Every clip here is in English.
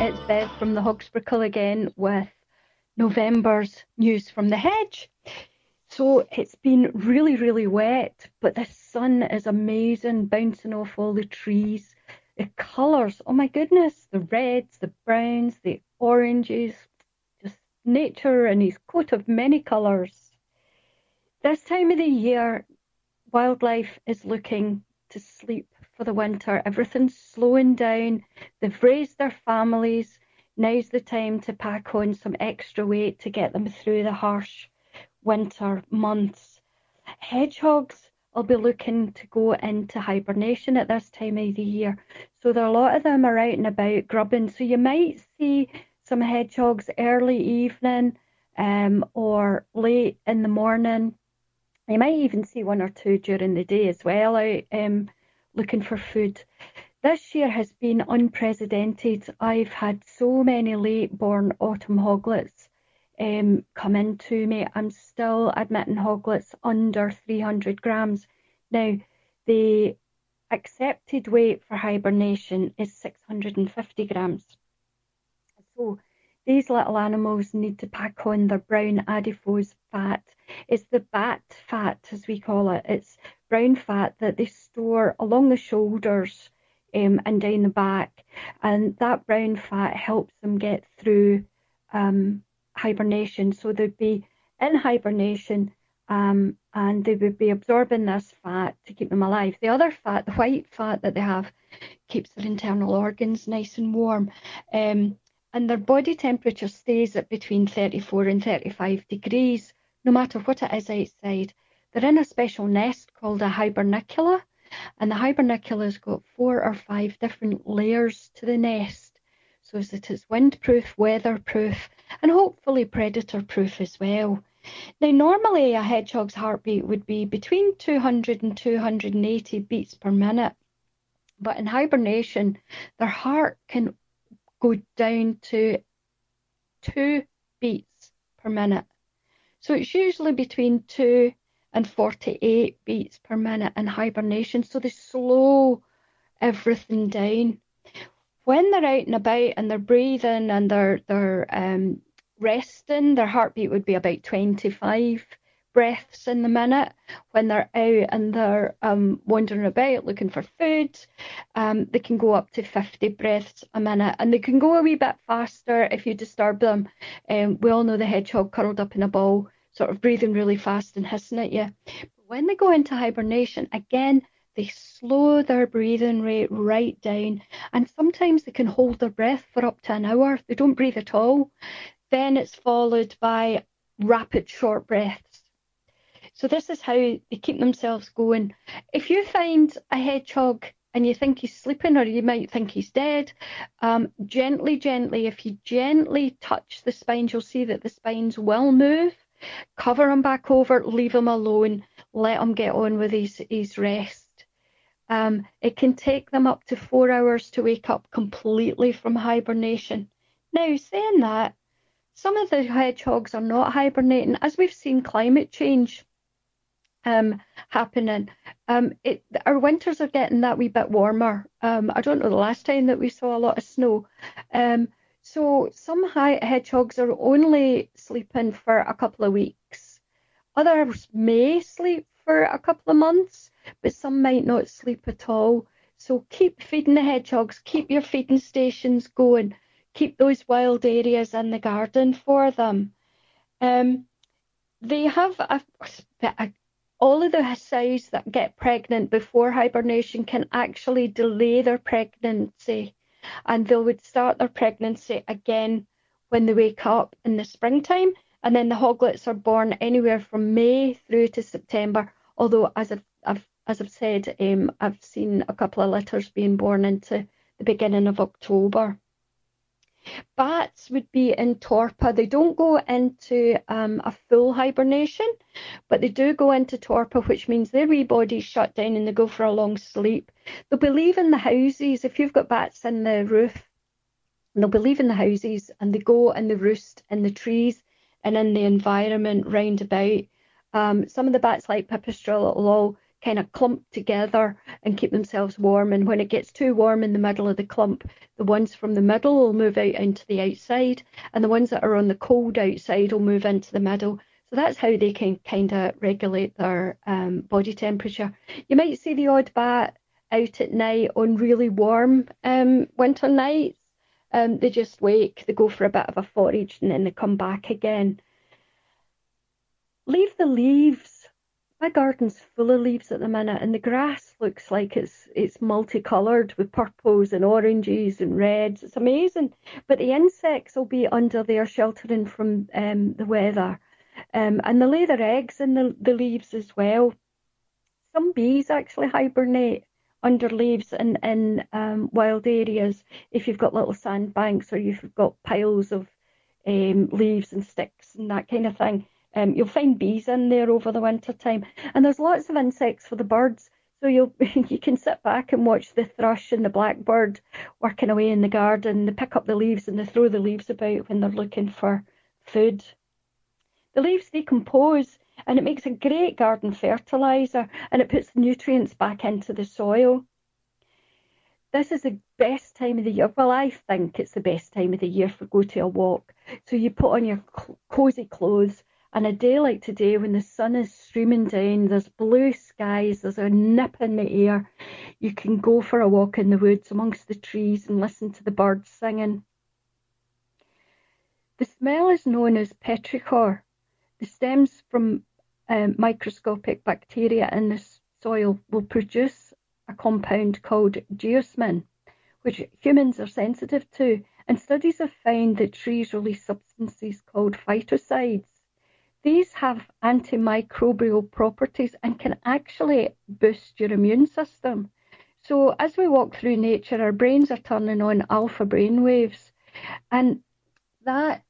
it's Bev from the Hogsprickle again with November's news from the hedge. So it's been really, really wet, but the sun is amazing, bouncing off all the trees. The colours, oh my goodness, the reds, the browns, the oranges, just nature in his coat of many colours. This time of the year, wildlife is looking to sleep for the winter. Everything's slowing down. They've raised their families. Now's the time to pack on some extra weight to get them through the harsh winter months. Hedgehogs will be looking to go into hibernation at this time of the year. So there are a lot of them are out and about grubbing. So you might see some hedgehogs early evening um, or late in the morning. You might even see one or two during the day as well out um, looking for food. This year has been unprecedented. I've had so many late born autumn hoglets um, come into me. I'm still admitting hoglets under 300 grams. Now, the accepted weight for hibernation is 650 grams. So these little animals need to pack on their brown adipose fat. It's the bat fat, as we call it. It's brown fat that they store along the shoulders um, and down the back. And that brown fat helps them get through um, hibernation. So they'd be in hibernation um, and they would be absorbing this fat to keep them alive. The other fat, the white fat that they have, keeps their internal organs nice and warm. Um, and their body temperature stays at between 34 and 35 degrees, no matter what it is outside. They're in a special nest called a hibernicula, and the hibernicula's got four or five different layers to the nest, so that it's windproof, weatherproof, and hopefully predator proof as well. Now, normally a hedgehog's heartbeat would be between 200 and 280 beats per minute, but in hibernation, their heart can go down to two beats per minute. So it's usually between two and 48 beats per minute in hibernation. So they slow everything down. When they're out and about and they're breathing and they're they're um, resting, their heartbeat would be about 25 breaths in the minute. When they're out and they're um, wandering about looking for food, um, they can go up to 50 breaths a minute and they can go a wee bit faster if you disturb them. Um, we all know the hedgehog curled up in a ball sort of breathing really fast and hissing at you. When they go into hibernation, again, they slow their breathing rate right down, and sometimes they can hold their breath for up to an hour. They don't breathe at all. Then it's followed by rapid short breaths. So this is how they keep themselves going. If you find a hedgehog and you think he's sleeping or you might think he's dead, um, gently, gently, if you gently touch the spines, you'll see that the spines will move cover him back over, leave him alone, let him get on with his, his rest. Um, it can take them up to four hours to wake up completely from hibernation. Now, saying that, some of the hedgehogs are not hibernating, as we've seen climate change um, happening. Um, it, our winters are getting that wee bit warmer. Um, I don't know the last time that we saw a lot of snow. So some hedgehogs are only sleeping for a couple of weeks. Others may sleep for a couple of months, but some might not sleep at all. So keep feeding the hedgehogs, keep your feeding stations going, keep those wild areas in the garden for them. Um, they have a, a, all of the sows that get pregnant before hibernation can actually delay their pregnancy and they would start their pregnancy again when they wake up in the springtime. And then the hoglets are born anywhere from May through to September. Although, as I've, I've as I've said, um, I've seen a couple of litters being born into the beginning of October. Bats would be in torpor. They don't go into um, a full hibernation, but they do go into torpor, which means their wee bodies shut down and they go for a long sleep. They'll be leaving the houses. If you've got bats in the roof, they'll be leaving the houses and they go and they roost in the trees and in the environment round about. Um, some of the bats, like pipistrelle, will all kind of clump together and keep themselves warm. And when it gets too warm in the middle of the clump, the ones from the middle will move out into the outside, and the ones that are on the cold outside will move into the middle. So that's how they can kind of regulate their um, body temperature. You might see the odd bat out at night on really warm um, winter nights. Um, they just wake, they go for a bit of a forage, and then they come back again. Leave the leaves. My garden's full of leaves at the minute, and the grass looks like it's it's multicoloured with purples and oranges and reds. It's amazing. But the insects will be under there sheltering from um, the weather, um, and they lay their eggs in the, the leaves as well. Some bees actually hibernate under leaves in, in um, wild areas if you've got little sandbanks or you've got piles of um, leaves and sticks and that kind of thing. Um, you'll find bees in there over the winter time, and there's lots of insects for the birds. So you you can sit back and watch the thrush and the blackbird working away in the garden. They pick up the leaves and they throw the leaves about when they're looking for food. The leaves decompose and it makes a great garden fertilizer and it puts nutrients back into the soil. This is the best time of the year. Well, I think it's the best time of the year for go to a walk. So you put on your cozy clothes and a day like today, when the sun is streaming down, there's blue skies, there's a nip in the air, you can go for a walk in the woods amongst the trees and listen to the birds singing. The smell is known as petrichor. The stems from um, microscopic bacteria in the soil will produce a compound called geosmin, which humans are sensitive to, and studies have found that trees release substances called phytoncides these have antimicrobial properties and can actually boost your immune system. So, as we walk through nature, our brains are turning on alpha brain waves, and that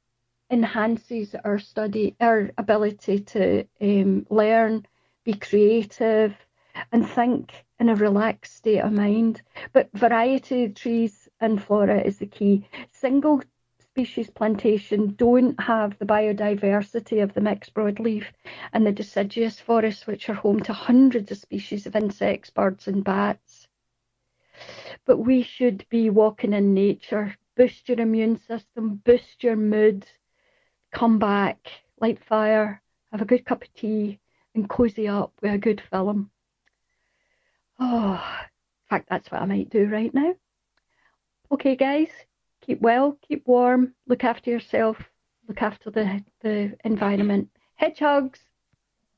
enhances our study, our ability to um, learn, be creative, and think in a relaxed state of mind. But variety of trees and flora is the key. Single species plantation don't have the biodiversity of the mixed broadleaf and the deciduous forests, which are home to hundreds of species of insects, birds, and bats. But we should be walking in nature, boost your immune system, boost your mood, come back, light fire, have a good cup of tea, and cozy up with a good film. Oh, in fact, that's what I might do right now. Okay, guys, keep well, keep warm, look after yourself, look after the, the environment. Hedgehogs!